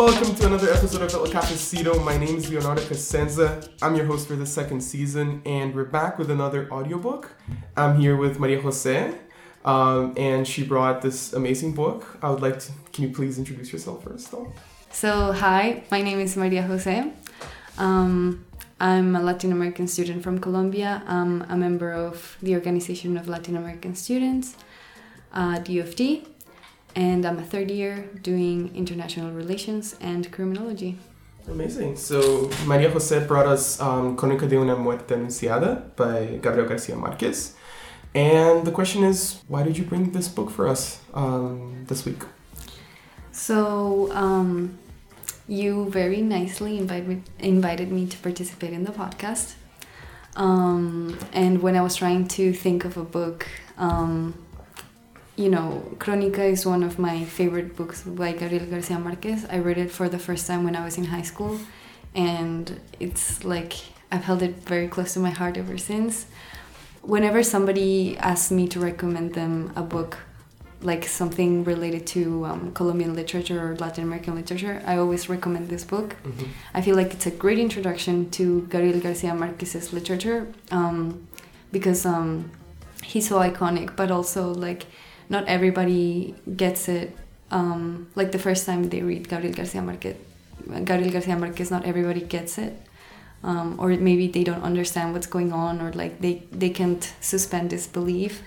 welcome to another episode of El Cafecito. My name is Leonardo Casenza. I'm your host for the second season, and we're back with another audiobook. I'm here with Maria Jose, um, and she brought this amazing book. I would like to, can you please introduce yourself first, though? So, hi, my name is Maria Jose. Um, I'm a Latin American student from Colombia. I'm a member of the Organization of Latin American Students at U of T, and I'm a third year doing international relations and criminology. Amazing. So, Maria Jose brought us um, de una muerte anunciada by Gabriel Garcia Marquez. And the question is, why did you bring this book for us um, this week? So, um, you very nicely invite me, invited me to participate in the podcast. Um, and when I was trying to think of a book, um, you know, Crónica is one of my favorite books by Gabriel Garcia Marquez. I read it for the first time when I was in high school, and it's like I've held it very close to my heart ever since. Whenever somebody asks me to recommend them a book, like something related to um, Colombian literature or Latin American literature, I always recommend this book. Mm-hmm. I feel like it's a great introduction to Gabriel Garcia Marquez's literature um, because um, he's so iconic, but also like not everybody gets it. Um, like the first time they read Gabriel Garcia Marquez, Gabriel Garcia Marquez, not everybody gets it. Um, or maybe they don't understand what's going on, or like they, they can't suspend disbelief.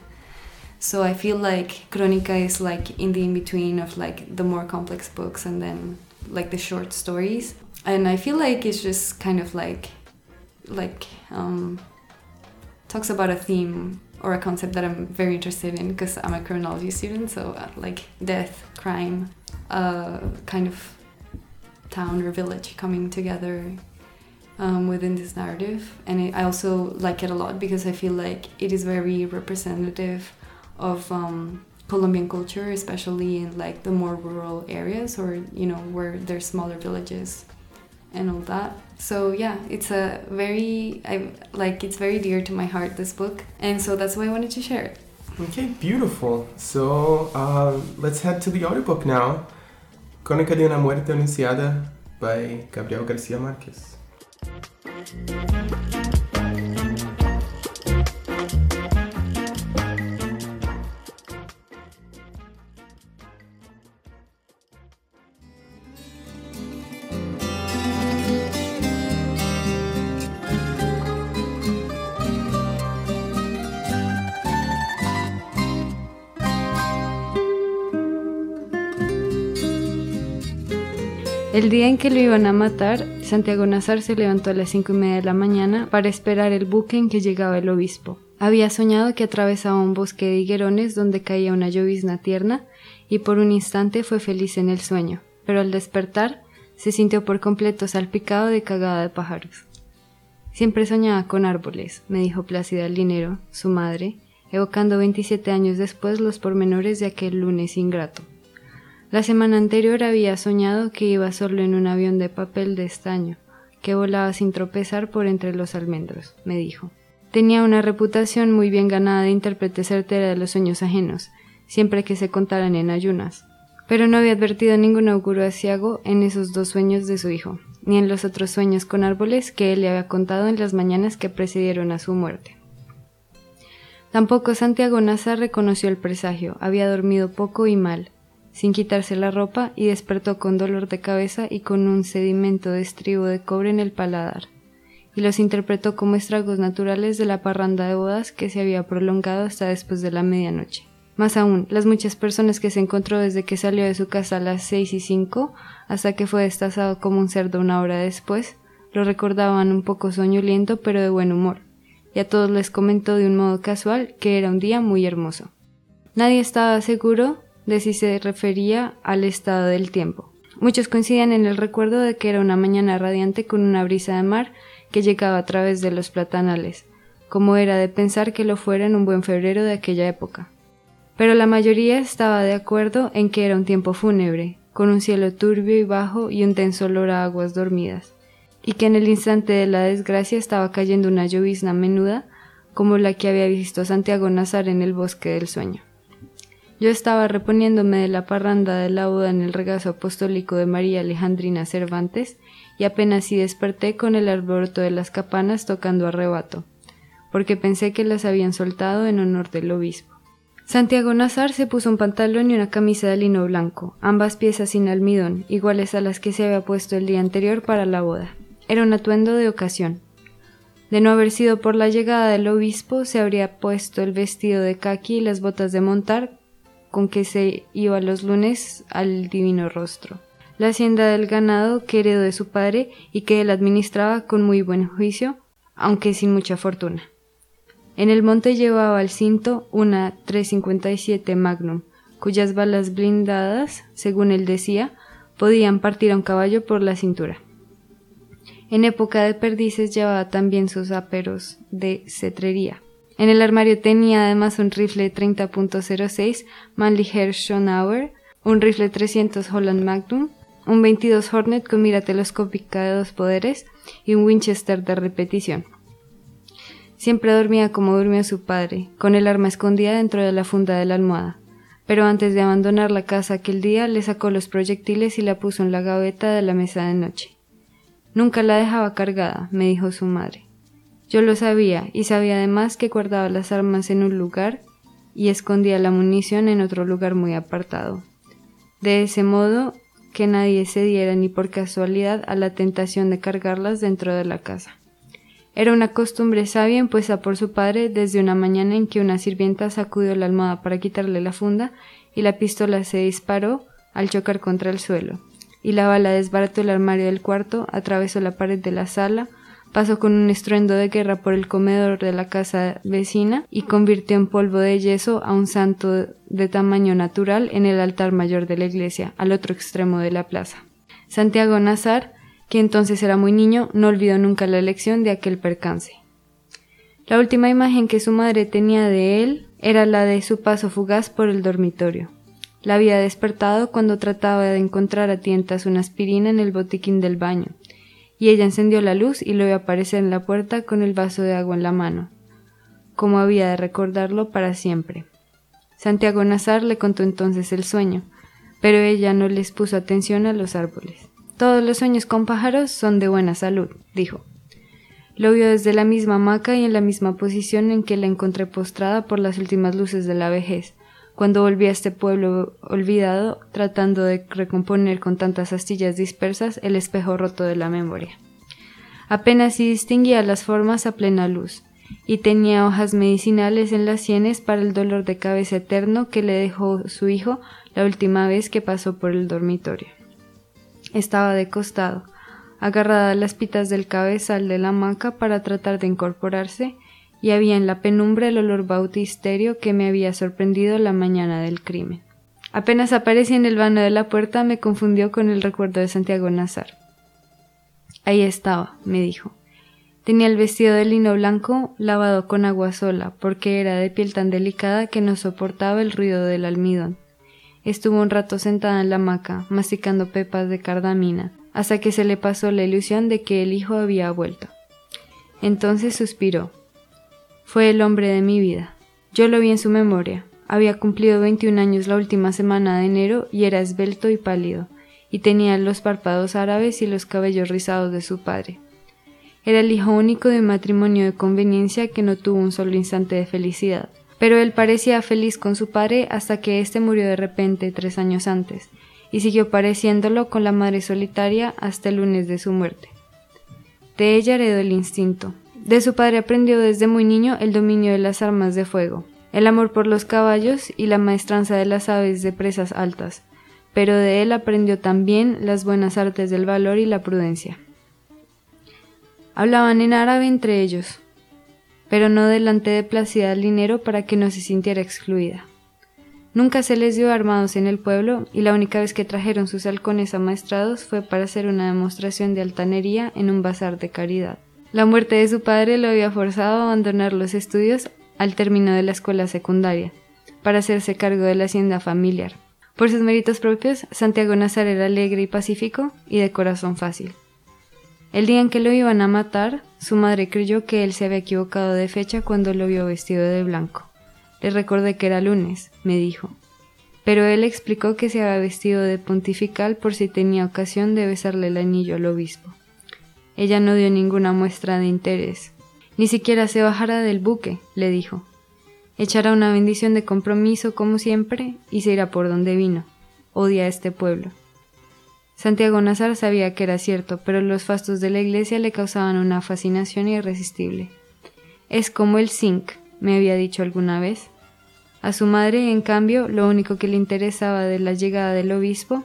So I feel like Crónica is like in the in between of like the more complex books and then like the short stories. And I feel like it's just kind of like like um, talks about a theme or a concept that I'm very interested in because I'm a criminology student. So uh, like death, crime, uh, kind of town or village coming together um, within this narrative. And it, I also like it a lot because I feel like it is very representative of um, Colombian culture, especially in like the more rural areas or you know where there's smaller villages and all that. So yeah, it's a very I like it's very dear to my heart this book, and so that's why I wanted to share it. Okay, beautiful. So uh, let's head to the audiobook now. Crónica de una muerte anunciada by Gabriel Garcia Marquez. El día en que lo iban a matar, Santiago Nazar se levantó a las cinco y media de la mañana para esperar el buque en que llegaba el obispo. Había soñado que atravesaba un bosque de higuerones donde caía una llovizna tierna y por un instante fue feliz en el sueño, pero al despertar se sintió por completo salpicado de cagada de pájaros. Siempre soñaba con árboles, me dijo Plácida Linero, su madre, evocando 27 años después los pormenores de aquel lunes ingrato. La semana anterior había soñado que iba solo en un avión de papel de estaño, que volaba sin tropezar por entre los almendros, me dijo. Tenía una reputación muy bien ganada de intérprete certera de los sueños ajenos, siempre que se contaran en ayunas. Pero no había advertido ningún auguro asiago en esos dos sueños de su hijo, ni en los otros sueños con árboles que él le había contado en las mañanas que precedieron a su muerte. Tampoco Santiago Nazar reconoció el presagio, había dormido poco y mal, sin quitarse la ropa y despertó con dolor de cabeza y con un sedimento de estribo de cobre en el paladar, y los interpretó como estragos naturales de la parranda de bodas que se había prolongado hasta después de la medianoche. Más aún, las muchas personas que se encontró desde que salió de su casa a las seis y cinco hasta que fue destazado como un cerdo una hora después, lo recordaban un poco soñoliento pero de buen humor, y a todos les comentó de un modo casual que era un día muy hermoso. Nadie estaba seguro de si se refería al estado del tiempo. Muchos coincidían en el recuerdo de que era una mañana radiante con una brisa de mar que llegaba a través de los platanales, como era de pensar que lo fuera en un buen febrero de aquella época. Pero la mayoría estaba de acuerdo en que era un tiempo fúnebre, con un cielo turbio y bajo y un denso olor a aguas dormidas, y que en el instante de la desgracia estaba cayendo una llovizna menuda como la que había visto Santiago Nazar en el bosque del sueño. Yo estaba reponiéndome de la parranda de la boda en el regazo apostólico de María Alejandrina Cervantes y apenas si desperté con el alboroto de las campanas tocando arrebato, porque pensé que las habían soltado en honor del obispo. Santiago Nazar se puso un pantalón y una camisa de lino blanco, ambas piezas sin almidón, iguales a las que se había puesto el día anterior para la boda. Era un atuendo de ocasión. De no haber sido por la llegada del obispo, se habría puesto el vestido de caqui y las botas de montar con que se iba los lunes al divino rostro. La hacienda del ganado que heredó de su padre y que él administraba con muy buen juicio, aunque sin mucha fortuna. En el monte llevaba al cinto una 357 Magnum, cuyas balas blindadas, según él decía, podían partir a un caballo por la cintura. En época de perdices llevaba también sus aperos de cetrería. En el armario tenía además un rifle 30.06 Manly Schonauer, un rifle 300 Holland Magnum, un 22 Hornet con mira telescópica de dos poderes y un Winchester de repetición. Siempre dormía como durmió su padre, con el arma escondida dentro de la funda de la almohada. Pero antes de abandonar la casa aquel día le sacó los proyectiles y la puso en la gaveta de la mesa de noche. Nunca la dejaba cargada, me dijo su madre. Yo lo sabía, y sabía además que guardaba las armas en un lugar y escondía la munición en otro lugar muy apartado. De ese modo que nadie se diera ni por casualidad a la tentación de cargarlas dentro de la casa. Era una costumbre sabia impuesta por su padre desde una mañana en que una sirvienta sacudió la almohada para quitarle la funda y la pistola se disparó al chocar contra el suelo, y la bala desbarató el armario del cuarto, atravesó la pared de la sala, pasó con un estruendo de guerra por el comedor de la casa vecina y convirtió en polvo de yeso a un santo de tamaño natural en el altar mayor de la iglesia, al otro extremo de la plaza. Santiago Nazar que entonces era muy niño, no olvidó nunca la lección de aquel percance. La última imagen que su madre tenía de él era la de su paso fugaz por el dormitorio. La había despertado cuando trataba de encontrar a tientas una aspirina en el botiquín del baño, y ella encendió la luz y lo vio aparecer en la puerta con el vaso de agua en la mano, como había de recordarlo para siempre. Santiago Nazar le contó entonces el sueño, pero ella no les puso atención a los árboles. Todos los sueños con pájaros son de buena salud, dijo. Lo vio desde la misma hamaca y en la misma posición en que la encontré postrada por las últimas luces de la vejez, cuando volví a este pueblo olvidado, tratando de recomponer con tantas astillas dispersas el espejo roto de la memoria. Apenas si distinguía las formas a plena luz, y tenía hojas medicinales en las sienes para el dolor de cabeza eterno que le dejó su hijo la última vez que pasó por el dormitorio. Estaba de costado, agarrada a las pitas del cabezal de la hamaca para tratar de incorporarse, y había en la penumbra el olor bautisterio que me había sorprendido la mañana del crimen. Apenas aparecí en el vano de la puerta me confundió con el recuerdo de Santiago Nazar. Ahí estaba, me dijo. Tenía el vestido de lino blanco lavado con agua sola, porque era de piel tan delicada que no soportaba el ruido del almidón. Estuvo un rato sentada en la hamaca, masticando pepas de cardamina, hasta que se le pasó la ilusión de que el hijo había vuelto. Entonces suspiró. Fue el hombre de mi vida. Yo lo vi en su memoria. Había cumplido 21 años la última semana de enero y era esbelto y pálido, y tenía los párpados árabes y los cabellos rizados de su padre. Era el hijo único de un matrimonio de conveniencia que no tuvo un solo instante de felicidad pero él parecía feliz con su padre hasta que éste murió de repente tres años antes, y siguió pareciéndolo con la madre solitaria hasta el lunes de su muerte. De ella heredó el instinto. De su padre aprendió desde muy niño el dominio de las armas de fuego, el amor por los caballos y la maestranza de las aves de presas altas, pero de él aprendió también las buenas artes del valor y la prudencia. Hablaban en árabe entre ellos, pero no delante de Placida dinero para que no se sintiera excluida. Nunca se les dio armados en el pueblo y la única vez que trajeron sus halcones amaestrados fue para hacer una demostración de altanería en un bazar de caridad. La muerte de su padre lo había forzado a abandonar los estudios al término de la escuela secundaria, para hacerse cargo de la hacienda familiar. Por sus méritos propios, Santiago Nazar era alegre y pacífico y de corazón fácil. El día en que lo iban a matar, su madre creyó que él se había equivocado de fecha cuando lo vio vestido de blanco. Le recordé que era lunes, me dijo. pero él explicó que se había vestido de pontifical por si tenía ocasión de besarle el anillo al obispo. Ella no dio ninguna muestra de interés. Ni siquiera se bajara del buque, le dijo. Echará una bendición de compromiso como siempre y se irá por donde vino. Odia a este pueblo. Santiago Nazar sabía que era cierto, pero los fastos de la iglesia le causaban una fascinación irresistible. Es como el zinc, me había dicho alguna vez. A su madre, en cambio, lo único que le interesaba de la llegada del obispo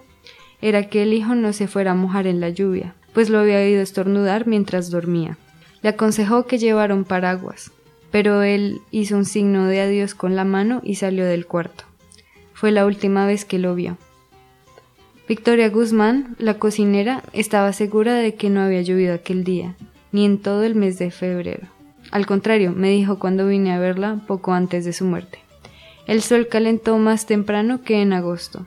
era que el hijo no se fuera a mojar en la lluvia, pues lo había oído estornudar mientras dormía. Le aconsejó que llevara un paraguas, pero él hizo un signo de adiós con la mano y salió del cuarto. Fue la última vez que lo vio. Victoria Guzmán, la cocinera, estaba segura de que no había llovido aquel día, ni en todo el mes de febrero. Al contrario, me dijo cuando vine a verla poco antes de su muerte. El sol calentó más temprano que en agosto.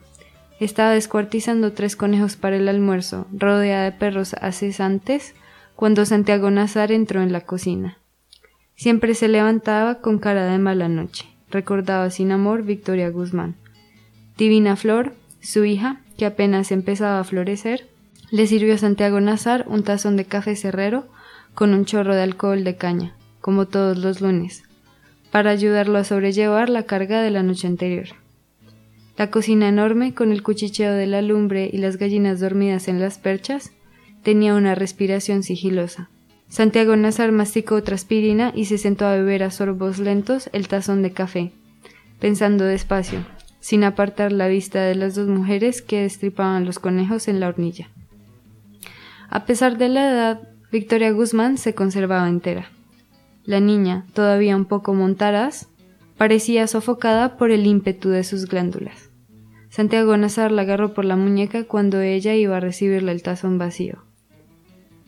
Estaba descuartizando tres conejos para el almuerzo, rodeada de perros acesantes, cuando Santiago Nazar entró en la cocina. Siempre se levantaba con cara de mala noche, recordaba sin amor Victoria Guzmán. Divina Flor, su hija, que apenas empezaba a florecer, le sirvió a Santiago Nazar un tazón de café cerrero con un chorro de alcohol de caña, como todos los lunes, para ayudarlo a sobrellevar la carga de la noche anterior. La cocina enorme, con el cuchicheo de la lumbre y las gallinas dormidas en las perchas, tenía una respiración sigilosa. Santiago Nazar masticó otra aspirina y se sentó a beber a sorbos lentos el tazón de café, pensando despacio, sin apartar la vista de las dos mujeres que destripaban los conejos en la hornilla. A pesar de la edad, Victoria Guzmán se conservaba entera. La niña, todavía un poco montaraz, parecía sofocada por el ímpetu de sus glándulas. Santiago Nazar la agarró por la muñeca cuando ella iba a recibirle el tazón vacío.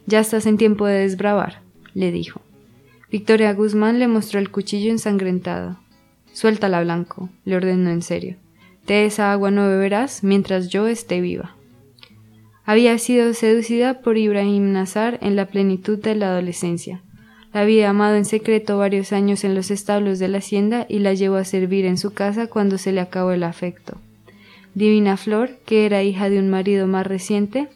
Ya estás en tiempo de desbravar, le dijo. Victoria Guzmán le mostró el cuchillo ensangrentado. Suéltala, Blanco, le ordenó en serio. De esa agua no beberás mientras yo esté viva. Había sido seducida por Ibrahim Nazar en la plenitud de la adolescencia. La había amado en secreto varios años en los establos de la hacienda y la llevó a servir en su casa cuando se le acabó el afecto. Divina Flor, que era hija de un marido más reciente,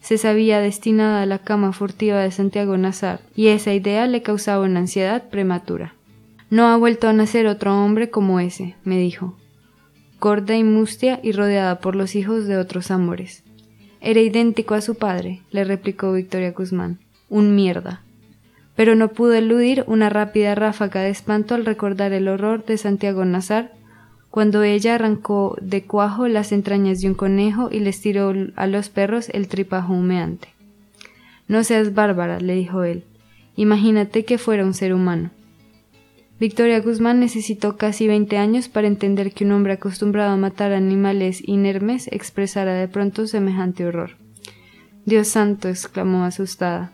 se sabía destinada a la cama furtiva de Santiago Nazar, y esa idea le causaba una ansiedad prematura. No ha vuelto a nacer otro hombre como ese, me dijo gorda y mustia y rodeada por los hijos de otros amores. Era idéntico a su padre, le replicó Victoria Guzmán. Un mierda. Pero no pudo eludir una rápida ráfaga de espanto al recordar el horror de Santiago Nazar cuando ella arrancó de cuajo las entrañas de un conejo y les tiró a los perros el tripajo humeante. No seas bárbara, le dijo él. Imagínate que fuera un ser humano. Victoria Guzmán necesitó casi veinte años para entender que un hombre acostumbrado a matar animales inermes expresara de pronto semejante horror. Dios santo, exclamó asustada.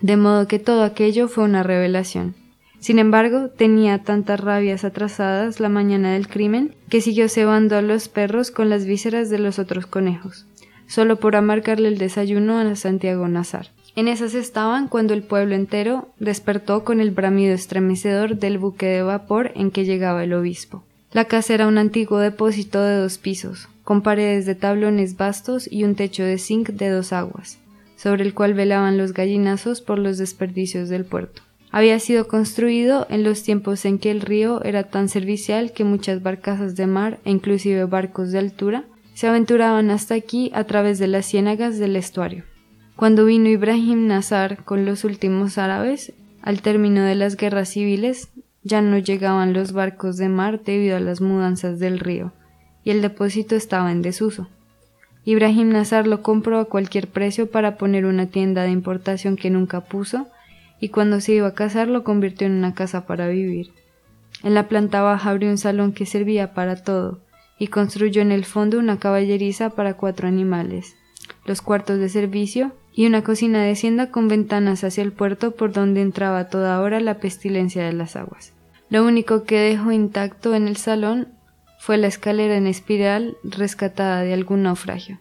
De modo que todo aquello fue una revelación. Sin embargo, tenía tantas rabias atrasadas la mañana del crimen que siguió cebando a los perros con las vísceras de los otros conejos, solo por amargarle el desayuno a Santiago Nazar. En esas estaban cuando el pueblo entero despertó con el bramido estremecedor del buque de vapor en que llegaba el obispo. La casa era un antiguo depósito de dos pisos, con paredes de tablones vastos y un techo de zinc de dos aguas, sobre el cual velaban los gallinazos por los desperdicios del puerto. Había sido construido en los tiempos en que el río era tan servicial que muchas barcazas de mar e inclusive barcos de altura se aventuraban hasta aquí a través de las ciénagas del estuario. Cuando vino Ibrahim Nazar con los últimos árabes, al término de las guerras civiles, ya no llegaban los barcos de mar debido a las mudanzas del río, y el depósito estaba en desuso. Ibrahim Nazar lo compró a cualquier precio para poner una tienda de importación que nunca puso, y cuando se iba a casar lo convirtió en una casa para vivir. En la planta baja abrió un salón que servía para todo, y construyó en el fondo una caballeriza para cuatro animales, los cuartos de servicio y una cocina de hacienda con ventanas hacia el puerto por donde entraba toda hora la pestilencia de las aguas. Lo único que dejó intacto en el salón fue la escalera en espiral rescatada de algún naufragio.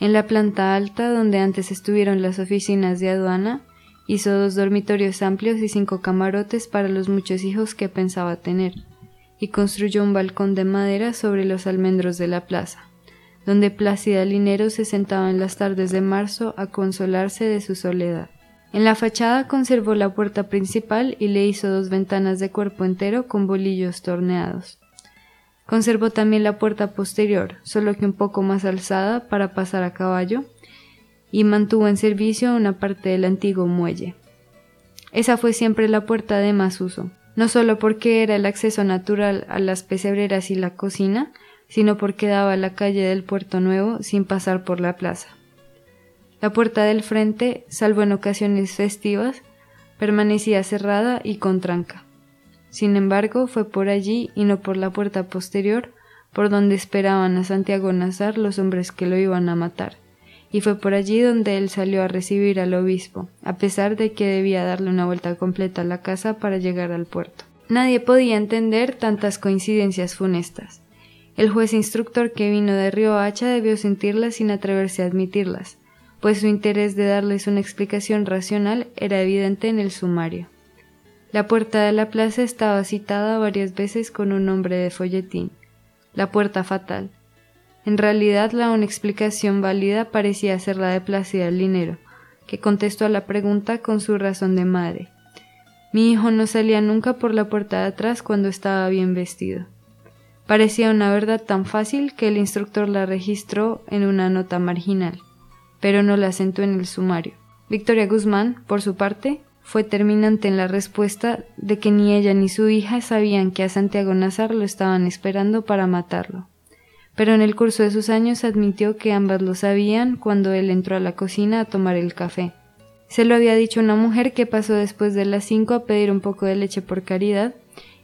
En la planta alta, donde antes estuvieron las oficinas de aduana, hizo dos dormitorios amplios y cinco camarotes para los muchos hijos que pensaba tener, y construyó un balcón de madera sobre los almendros de la plaza, donde Plácida Linero se sentaba en las tardes de marzo a consolarse de su soledad. En la fachada conservó la puerta principal y le hizo dos ventanas de cuerpo entero con bolillos torneados. Conservó también la puerta posterior, solo que un poco más alzada para pasar a caballo, y mantuvo en servicio una parte del antiguo muelle. Esa fue siempre la puerta de más uso, no solo porque era el acceso natural a las pesebreras y la cocina, sino porque daba a la calle del Puerto Nuevo sin pasar por la plaza. La puerta del frente, salvo en ocasiones festivas, permanecía cerrada y con tranca. Sin embargo, fue por allí y no por la puerta posterior por donde esperaban a Santiago Nazar los hombres que lo iban a matar, y fue por allí donde él salió a recibir al obispo, a pesar de que debía darle una vuelta completa a la casa para llegar al puerto. Nadie podía entender tantas coincidencias funestas. El juez instructor que vino de Río Hacha debió sentirlas sin atreverse a admitirlas, pues su interés de darles una explicación racional era evidente en el sumario. La puerta de la plaza estaba citada varias veces con un nombre de folletín, la puerta fatal. En realidad la única explicación válida parecía ser la de Plácida Linero, que contestó a la pregunta con su razón de madre. Mi hijo no salía nunca por la puerta de atrás cuando estaba bien vestido. Parecía una verdad tan fácil que el instructor la registró en una nota marginal, pero no la sentó en el sumario. Victoria Guzmán, por su parte, fue terminante en la respuesta de que ni ella ni su hija sabían que a Santiago Nazar lo estaban esperando para matarlo. Pero en el curso de sus años admitió que ambas lo sabían cuando él entró a la cocina a tomar el café. Se lo había dicho una mujer que pasó después de las cinco a pedir un poco de leche por caridad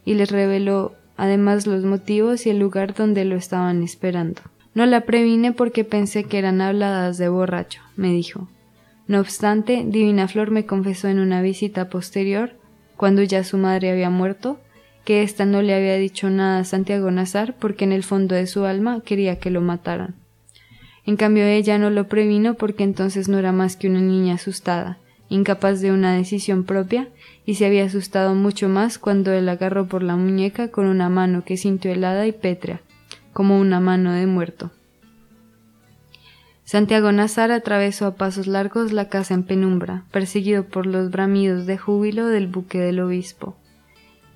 y les reveló además los motivos y el lugar donde lo estaban esperando. No la previne porque pensé que eran habladas de borracho, me dijo. No obstante, Divina Flor me confesó en una visita posterior, cuando ya su madre había muerto, que ésta no le había dicho nada a Santiago Nazar porque en el fondo de su alma quería que lo mataran. En cambio ella no lo previno porque entonces no era más que una niña asustada, incapaz de una decisión propia, y se había asustado mucho más cuando él agarró por la muñeca con una mano que sintió helada y pétrea, como una mano de muerto. Santiago Nazar atravesó a pasos largos la casa en penumbra, perseguido por los bramidos de júbilo del buque del obispo.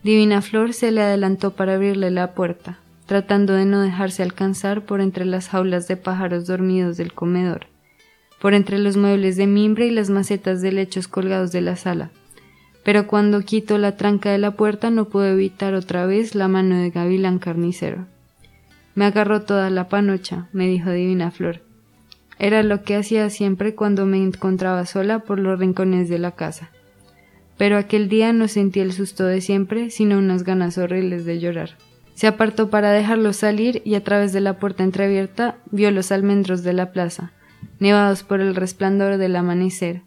Divina Flor se le adelantó para abrirle la puerta, tratando de no dejarse alcanzar por entre las jaulas de pájaros dormidos del comedor, por entre los muebles de mimbre y las macetas de lechos colgados de la sala. Pero cuando quitó la tranca de la puerta no pudo evitar otra vez la mano de Gavilán Carnicero. Me agarró toda la panocha, me dijo Divina Flor. Era lo que hacía siempre cuando me encontraba sola por los rincones de la casa. Pero aquel día no sentí el susto de siempre, sino unas ganas horribles de llorar. Se apartó para dejarlo salir y a través de la puerta entreabierta vio los almendros de la plaza, nevados por el resplandor del amanecer,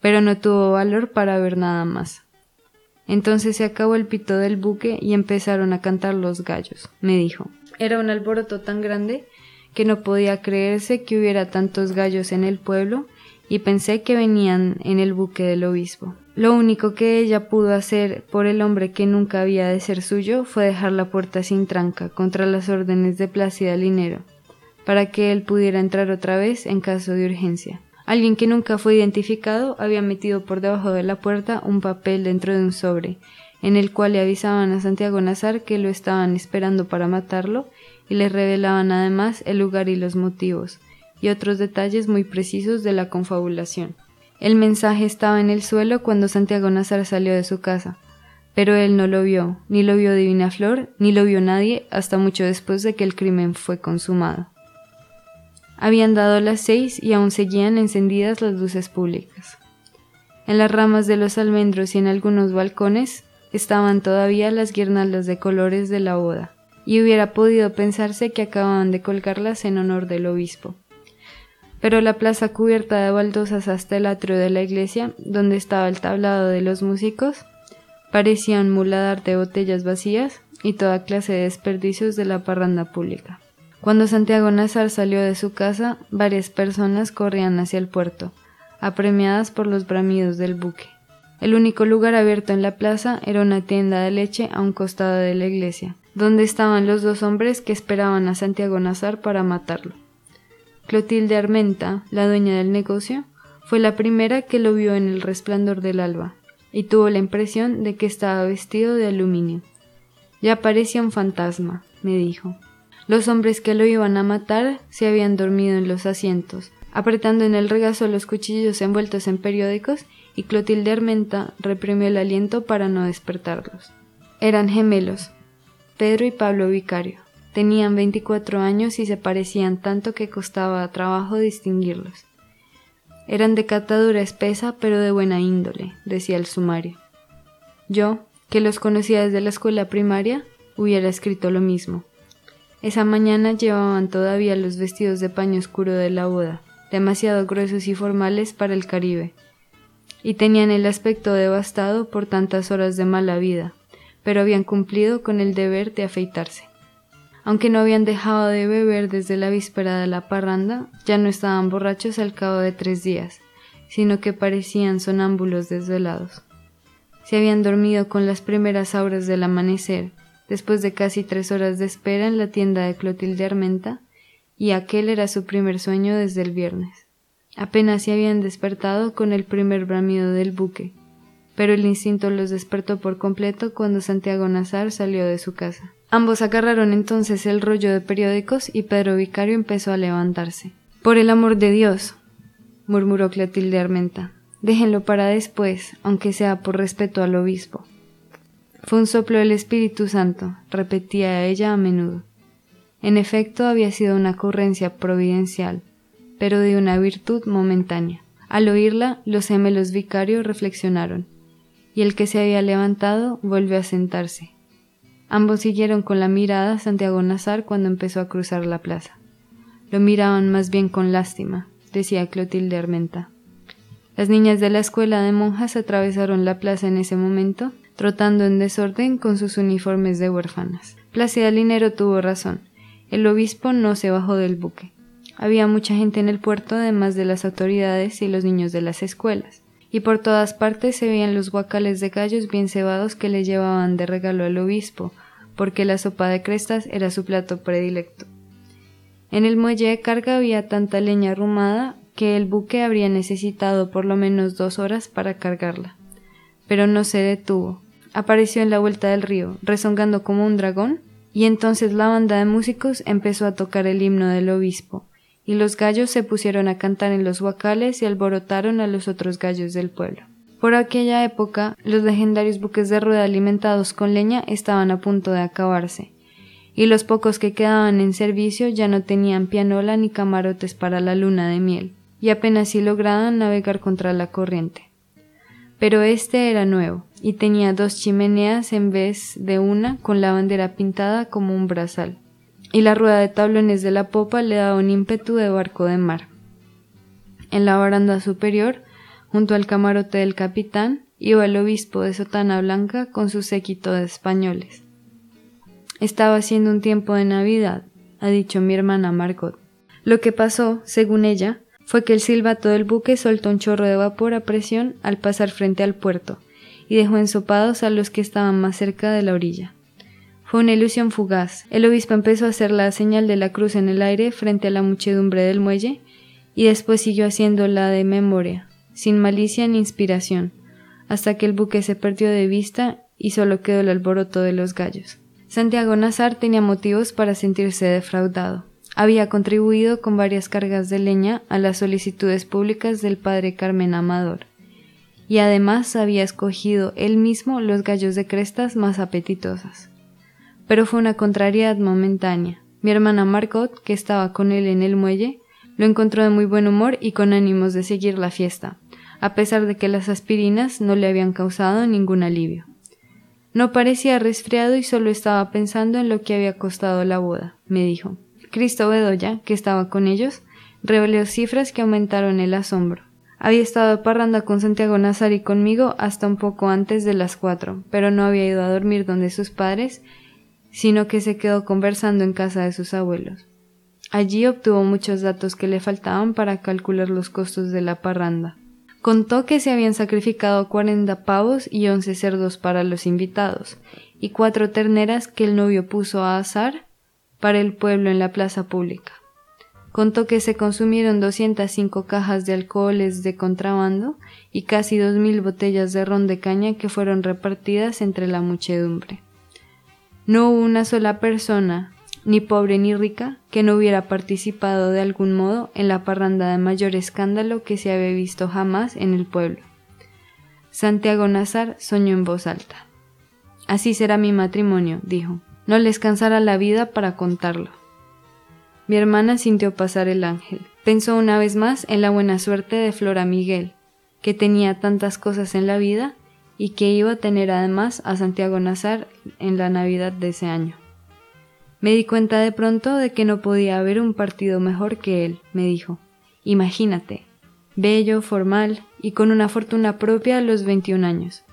pero no tuvo valor para ver nada más. Entonces se acabó el pito del buque y empezaron a cantar los gallos, me dijo. Era un alboroto tan grande que no podía creerse que hubiera tantos gallos en el pueblo y pensé que venían en el buque del obispo. Lo único que ella pudo hacer por el hombre que nunca había de ser suyo fue dejar la puerta sin tranca contra las órdenes de Plácida Linero, para que él pudiera entrar otra vez en caso de urgencia. Alguien que nunca fue identificado había metido por debajo de la puerta un papel dentro de un sobre, en el cual le avisaban a Santiago Nazar que lo estaban esperando para matarlo y le revelaban además el lugar y los motivos, y otros detalles muy precisos de la confabulación. El mensaje estaba en el suelo cuando Santiago Nazar salió de su casa, pero él no lo vio, ni lo vio Divina Flor, ni lo vio nadie hasta mucho después de que el crimen fue consumado. Habían dado las seis y aún seguían encendidas las luces públicas. En las ramas de los almendros y en algunos balcones estaban todavía las guirnaldas de colores de la boda y hubiera podido pensarse que acababan de colgarlas en honor del obispo. Pero la plaza cubierta de baldosas hasta el atrio de la iglesia, donde estaba el tablado de los músicos, parecía un muladar de botellas vacías y toda clase de desperdicios de la parranda pública. Cuando Santiago Nazar salió de su casa, varias personas corrían hacia el puerto, apremiadas por los bramidos del buque. El único lugar abierto en la plaza era una tienda de leche a un costado de la iglesia, donde estaban los dos hombres que esperaban a Santiago Nazar para matarlo. Clotilde Armenta, la dueña del negocio, fue la primera que lo vio en el resplandor del alba, y tuvo la impresión de que estaba vestido de aluminio. Ya parecía un fantasma, me dijo. Los hombres que lo iban a matar se habían dormido en los asientos, apretando en el regazo los cuchillos envueltos en periódicos, y Clotilde Armenta reprimió el aliento para no despertarlos. Eran gemelos, Pedro y Pablo Vicario. Tenían veinticuatro años y se parecían tanto que costaba trabajo distinguirlos. Eran de catadura espesa pero de buena índole, decía el sumario. Yo, que los conocía desde la escuela primaria, hubiera escrito lo mismo. Esa mañana llevaban todavía los vestidos de paño oscuro de la boda, demasiado gruesos y formales para el Caribe, y tenían el aspecto devastado por tantas horas de mala vida, pero habían cumplido con el deber de afeitarse. Aunque no habían dejado de beber desde la víspera de la parranda, ya no estaban borrachos al cabo de tres días, sino que parecían sonámbulos desvelados. Se habían dormido con las primeras auras del amanecer, después de casi tres horas de espera en la tienda de Clotilde Armenta, y aquel era su primer sueño desde el viernes. Apenas se habían despertado con el primer bramido del buque, pero el instinto los despertó por completo cuando Santiago Nazar salió de su casa. Ambos agarraron entonces el rollo de periódicos y Pedro Vicario empezó a levantarse. Por el amor de Dios, murmuró Clotilde Armenta, déjenlo para después, aunque sea por respeto al obispo. Fue un soplo del Espíritu Santo, repetía ella a menudo. En efecto, había sido una ocurrencia providencial, pero de una virtud momentánea. Al oírla, los gemelos vicarios reflexionaron, y el que se había levantado volvió a sentarse. Ambos siguieron con la mirada a Santiago Nazar cuando empezó a cruzar la plaza. Lo miraban más bien con lástima, decía Clotilde Armenta. Las niñas de la escuela de monjas atravesaron la plaza en ese momento trotando en desorden con sus uniformes de huérfanas. Plácida Linero tuvo razón. El obispo no se bajó del buque. Había mucha gente en el puerto, además de las autoridades y los niños de las escuelas, y por todas partes se veían los guacales de gallos bien cebados que le llevaban de regalo al obispo, porque la sopa de crestas era su plato predilecto. En el muelle de carga había tanta leña arrumada que el buque habría necesitado por lo menos dos horas para cargarla. Pero no se detuvo apareció en la vuelta del río, rezongando como un dragón, y entonces la banda de músicos empezó a tocar el himno del obispo, y los gallos se pusieron a cantar en los huacales y alborotaron a los otros gallos del pueblo. Por aquella época, los legendarios buques de rueda alimentados con leña estaban a punto de acabarse, y los pocos que quedaban en servicio ya no tenían pianola ni camarotes para la luna de miel, y apenas si lograban navegar contra la corriente. Pero este era nuevo, y tenía dos chimeneas en vez de una con la bandera pintada como un brazal, y la rueda de tablones de la popa le daba un ímpetu de barco de mar. En la baranda superior, junto al camarote del capitán, iba el obispo de sotana blanca con su séquito de españoles. Estaba haciendo un tiempo de Navidad, ha dicho mi hermana Margot. Lo que pasó, según ella, fue que el silbato del buque soltó un chorro de vapor a presión al pasar frente al puerto, y dejó ensopados a los que estaban más cerca de la orilla. Fue una ilusión fugaz. El obispo empezó a hacer la señal de la cruz en el aire frente a la muchedumbre del muelle, y después siguió haciéndola de memoria, sin malicia ni inspiración, hasta que el buque se perdió de vista y solo quedó el alboroto de los gallos. Santiago Nazar tenía motivos para sentirse defraudado. Había contribuido con varias cargas de leña a las solicitudes públicas del padre Carmen Amador y además había escogido él mismo los gallos de crestas más apetitosas. Pero fue una contrariedad momentánea. Mi hermana Margot, que estaba con él en el muelle, lo encontró de muy buen humor y con ánimos de seguir la fiesta, a pesar de que las aspirinas no le habían causado ningún alivio. No parecía resfriado y solo estaba pensando en lo que había costado la boda, me dijo. Cristo Bedoya, que estaba con ellos, reveló cifras que aumentaron el asombro. Había estado parranda con Santiago Nazar y conmigo hasta un poco antes de las cuatro, pero no había ido a dormir donde sus padres, sino que se quedó conversando en casa de sus abuelos. Allí obtuvo muchos datos que le faltaban para calcular los costos de la parranda. Contó que se habían sacrificado cuarenta pavos y once cerdos para los invitados, y cuatro terneras que el novio puso a asar para el pueblo en la plaza pública. Contó que se consumieron 205 cajas de alcoholes de contrabando y casi dos mil botellas de ron de caña que fueron repartidas entre la muchedumbre. No hubo una sola persona, ni pobre ni rica, que no hubiera participado de algún modo en la parranda de mayor escándalo que se había visto jamás en el pueblo. Santiago Nazar soñó en voz alta. Así será mi matrimonio, dijo. No les cansará la vida para contarlo. Mi hermana sintió pasar el ángel. Pensó una vez más en la buena suerte de Flora Miguel, que tenía tantas cosas en la vida y que iba a tener además a Santiago Nazar en la Navidad de ese año. Me di cuenta de pronto de que no podía haber un partido mejor que él, me dijo. Imagínate, bello, formal y con una fortuna propia a los 21 años.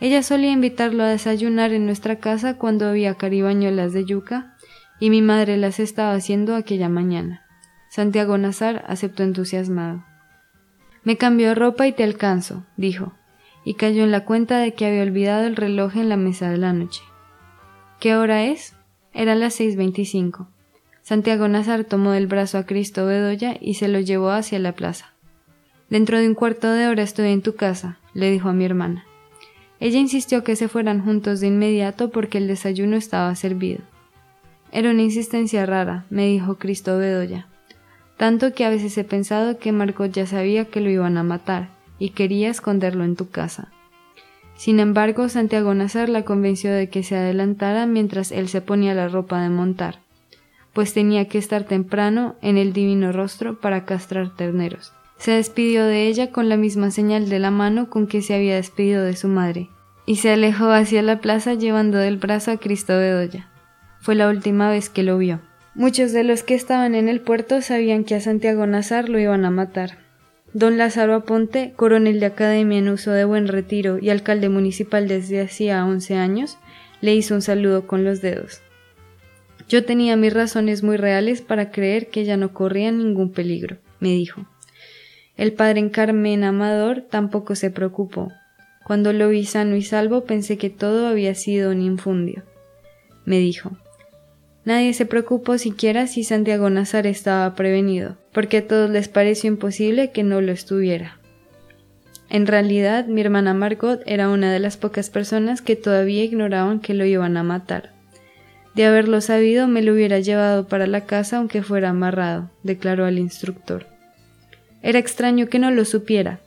Ella solía invitarlo a desayunar en nuestra casa cuando había caribañolas de yuca y mi madre las estaba haciendo aquella mañana. Santiago Nazar aceptó entusiasmado. Me cambio ropa y te alcanzo, dijo, y cayó en la cuenta de que había olvidado el reloj en la mesa de la noche. ¿Qué hora es? Eran las seis veinticinco. Santiago Nazar tomó del brazo a Cristo Bedoya y se lo llevó hacia la plaza. Dentro de un cuarto de hora estoy en tu casa, le dijo a mi hermana. Ella insistió que se fueran juntos de inmediato porque el desayuno estaba servido. Era una insistencia rara, me dijo Cristo Bedoya. Tanto que a veces he pensado que Marcos ya sabía que lo iban a matar y quería esconderlo en tu casa. Sin embargo, Santiago Nazar la convenció de que se adelantara mientras él se ponía la ropa de montar, pues tenía que estar temprano en el divino rostro para castrar terneros. Se despidió de ella con la misma señal de la mano con que se había despedido de su madre, y se alejó hacia la plaza llevando del brazo a Cristo Bedoya. Fue la última vez que lo vio. Muchos de los que estaban en el puerto sabían que a Santiago Nazar lo iban a matar. Don Lázaro Aponte, coronel de academia en uso de buen retiro y alcalde municipal desde hacía once años, le hizo un saludo con los dedos. Yo tenía mis razones muy reales para creer que ya no corría ningún peligro, me dijo. El padre Carmen Amador tampoco se preocupó. Cuando lo vi sano y salvo pensé que todo había sido un infundio. Me dijo Nadie se preocupó siquiera si Santiago Nazar estaba prevenido, porque a todos les pareció imposible que no lo estuviera. En realidad, mi hermana Margot era una de las pocas personas que todavía ignoraban que lo iban a matar. De haberlo sabido, me lo hubiera llevado para la casa aunque fuera amarrado, declaró al instructor. Era extraño que no lo supiera,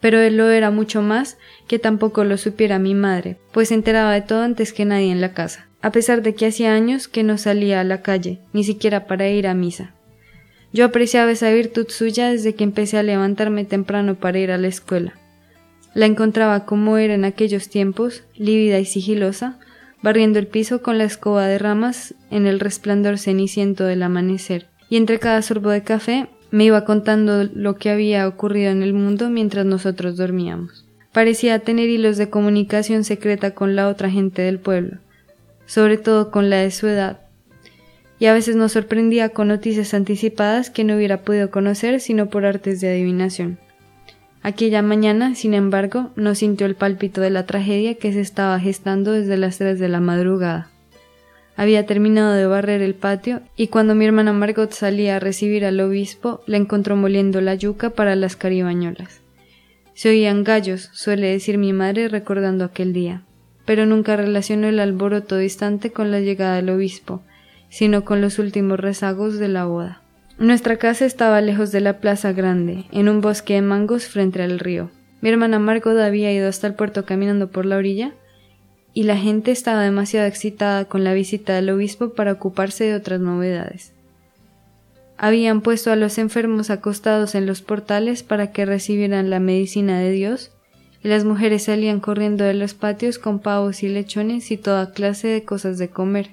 pero él lo era mucho más que tampoco lo supiera mi madre, pues se enteraba de todo antes que nadie en la casa a pesar de que hacía años que no salía a la calle, ni siquiera para ir a misa. Yo apreciaba esa virtud suya desde que empecé a levantarme temprano para ir a la escuela. La encontraba como era en aquellos tiempos, lívida y sigilosa, barriendo el piso con la escoba de ramas en el resplandor ceniciento del amanecer, y entre cada sorbo de café me iba contando lo que había ocurrido en el mundo mientras nosotros dormíamos. Parecía tener hilos de comunicación secreta con la otra gente del pueblo sobre todo con la de su edad, y a veces nos sorprendía con noticias anticipadas que no hubiera podido conocer sino por artes de adivinación. Aquella mañana, sin embargo, no sintió el pálpito de la tragedia que se estaba gestando desde las tres de la madrugada. Había terminado de barrer el patio y cuando mi hermana Margot salía a recibir al obispo, la encontró moliendo la yuca para las caribañolas. Se oían gallos, suele decir mi madre recordando aquel día pero nunca relacionó el alboroto distante con la llegada del obispo, sino con los últimos rezagos de la boda. Nuestra casa estaba lejos de la plaza grande, en un bosque de mangos frente al río. Mi hermana Margot había ido hasta el puerto caminando por la orilla, y la gente estaba demasiado excitada con la visita del obispo para ocuparse de otras novedades. Habían puesto a los enfermos acostados en los portales para que recibieran la medicina de Dios, y las mujeres salían corriendo de los patios con pavos y lechones y toda clase de cosas de comer,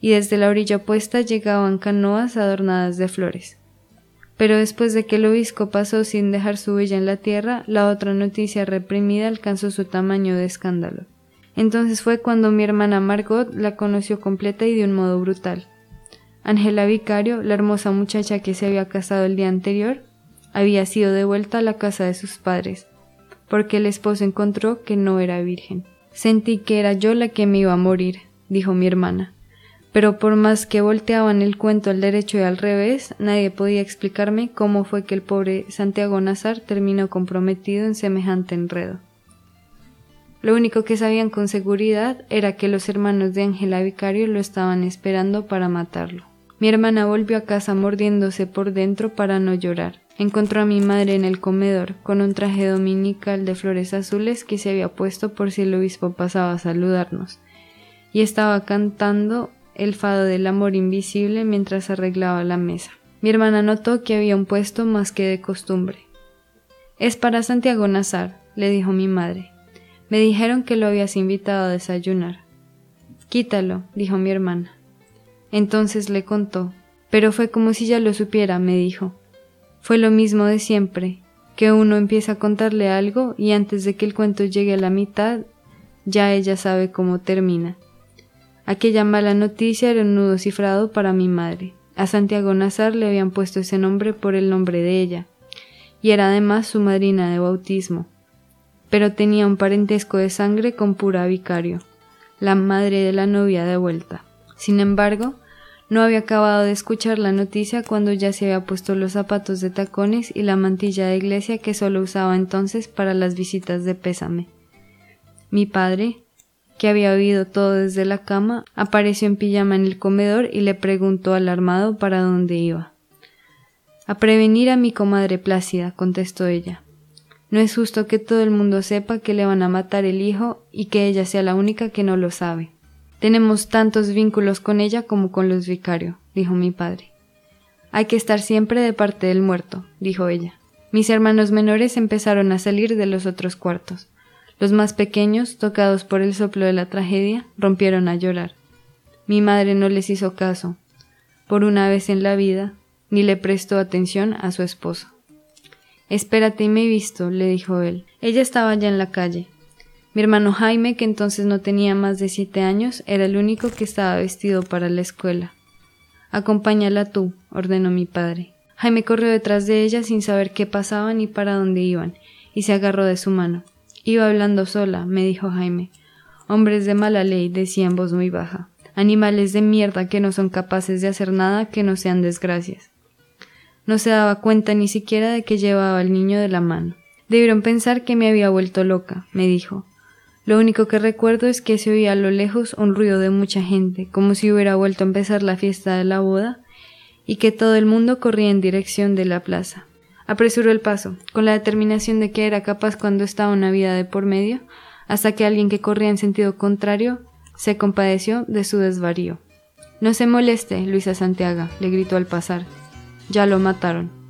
y desde la orilla opuesta llegaban canoas adornadas de flores. Pero después de que el obispo pasó sin dejar su huella en la tierra, la otra noticia reprimida alcanzó su tamaño de escándalo. Entonces fue cuando mi hermana Margot la conoció completa y de un modo brutal. Ángela Vicario, la hermosa muchacha que se había casado el día anterior, había sido devuelta a la casa de sus padres, porque el esposo encontró que no era virgen. Sentí que era yo la que me iba a morir, dijo mi hermana. Pero por más que volteaban el cuento al derecho y al revés, nadie podía explicarme cómo fue que el pobre Santiago Nazar terminó comprometido en semejante enredo. Lo único que sabían con seguridad era que los hermanos de Ángela Vicario lo estaban esperando para matarlo. Mi hermana volvió a casa mordiéndose por dentro para no llorar. Encontró a mi madre en el comedor, con un traje dominical de flores azules que se había puesto por si el obispo pasaba a saludarnos, y estaba cantando el fado del amor invisible mientras arreglaba la mesa. Mi hermana notó que había un puesto más que de costumbre. Es para Santiago Nazar, le dijo mi madre. Me dijeron que lo habías invitado a desayunar. Quítalo, dijo mi hermana. Entonces le contó, pero fue como si ya lo supiera, me dijo. Fue lo mismo de siempre, que uno empieza a contarle algo y antes de que el cuento llegue a la mitad, ya ella sabe cómo termina. Aquella mala noticia era un nudo cifrado para mi madre. A Santiago Nazar le habían puesto ese nombre por el nombre de ella, y era además su madrina de bautismo. Pero tenía un parentesco de sangre con pura vicario, la madre de la novia de vuelta. Sin embargo, no había acabado de escuchar la noticia cuando ya se había puesto los zapatos de tacones y la mantilla de iglesia que solo usaba entonces para las visitas de pésame. Mi padre, que había oído todo desde la cama, apareció en pijama en el comedor y le preguntó alarmado para dónde iba. A prevenir a mi comadre Plácida, contestó ella. No es justo que todo el mundo sepa que le van a matar el hijo y que ella sea la única que no lo sabe. Tenemos tantos vínculos con ella como con los vicarios, dijo mi padre. Hay que estar siempre de parte del muerto, dijo ella. Mis hermanos menores empezaron a salir de los otros cuartos. Los más pequeños, tocados por el soplo de la tragedia, rompieron a llorar. Mi madre no les hizo caso, por una vez en la vida, ni le prestó atención a su esposo. Espérate y me he visto, le dijo él. Ella estaba ya en la calle. Mi hermano Jaime, que entonces no tenía más de siete años, era el único que estaba vestido para la escuela. Acompáñala tú, ordenó mi padre. Jaime corrió detrás de ella sin saber qué pasaba ni para dónde iban, y se agarró de su mano. Iba hablando sola, me dijo Jaime. Hombres de mala ley, decía en voz muy baja. Animales de mierda que no son capaces de hacer nada que no sean desgracias. No se daba cuenta ni siquiera de que llevaba al niño de la mano. Debieron pensar que me había vuelto loca, me dijo. Lo único que recuerdo es que se oía a lo lejos un ruido de mucha gente, como si hubiera vuelto a empezar la fiesta de la boda, y que todo el mundo corría en dirección de la plaza. Apresuró el paso, con la determinación de que era capaz cuando estaba una vida de por medio, hasta que alguien que corría en sentido contrario se compadeció de su desvarío. No se moleste, Luisa Santiago, le gritó al pasar. Ya lo mataron.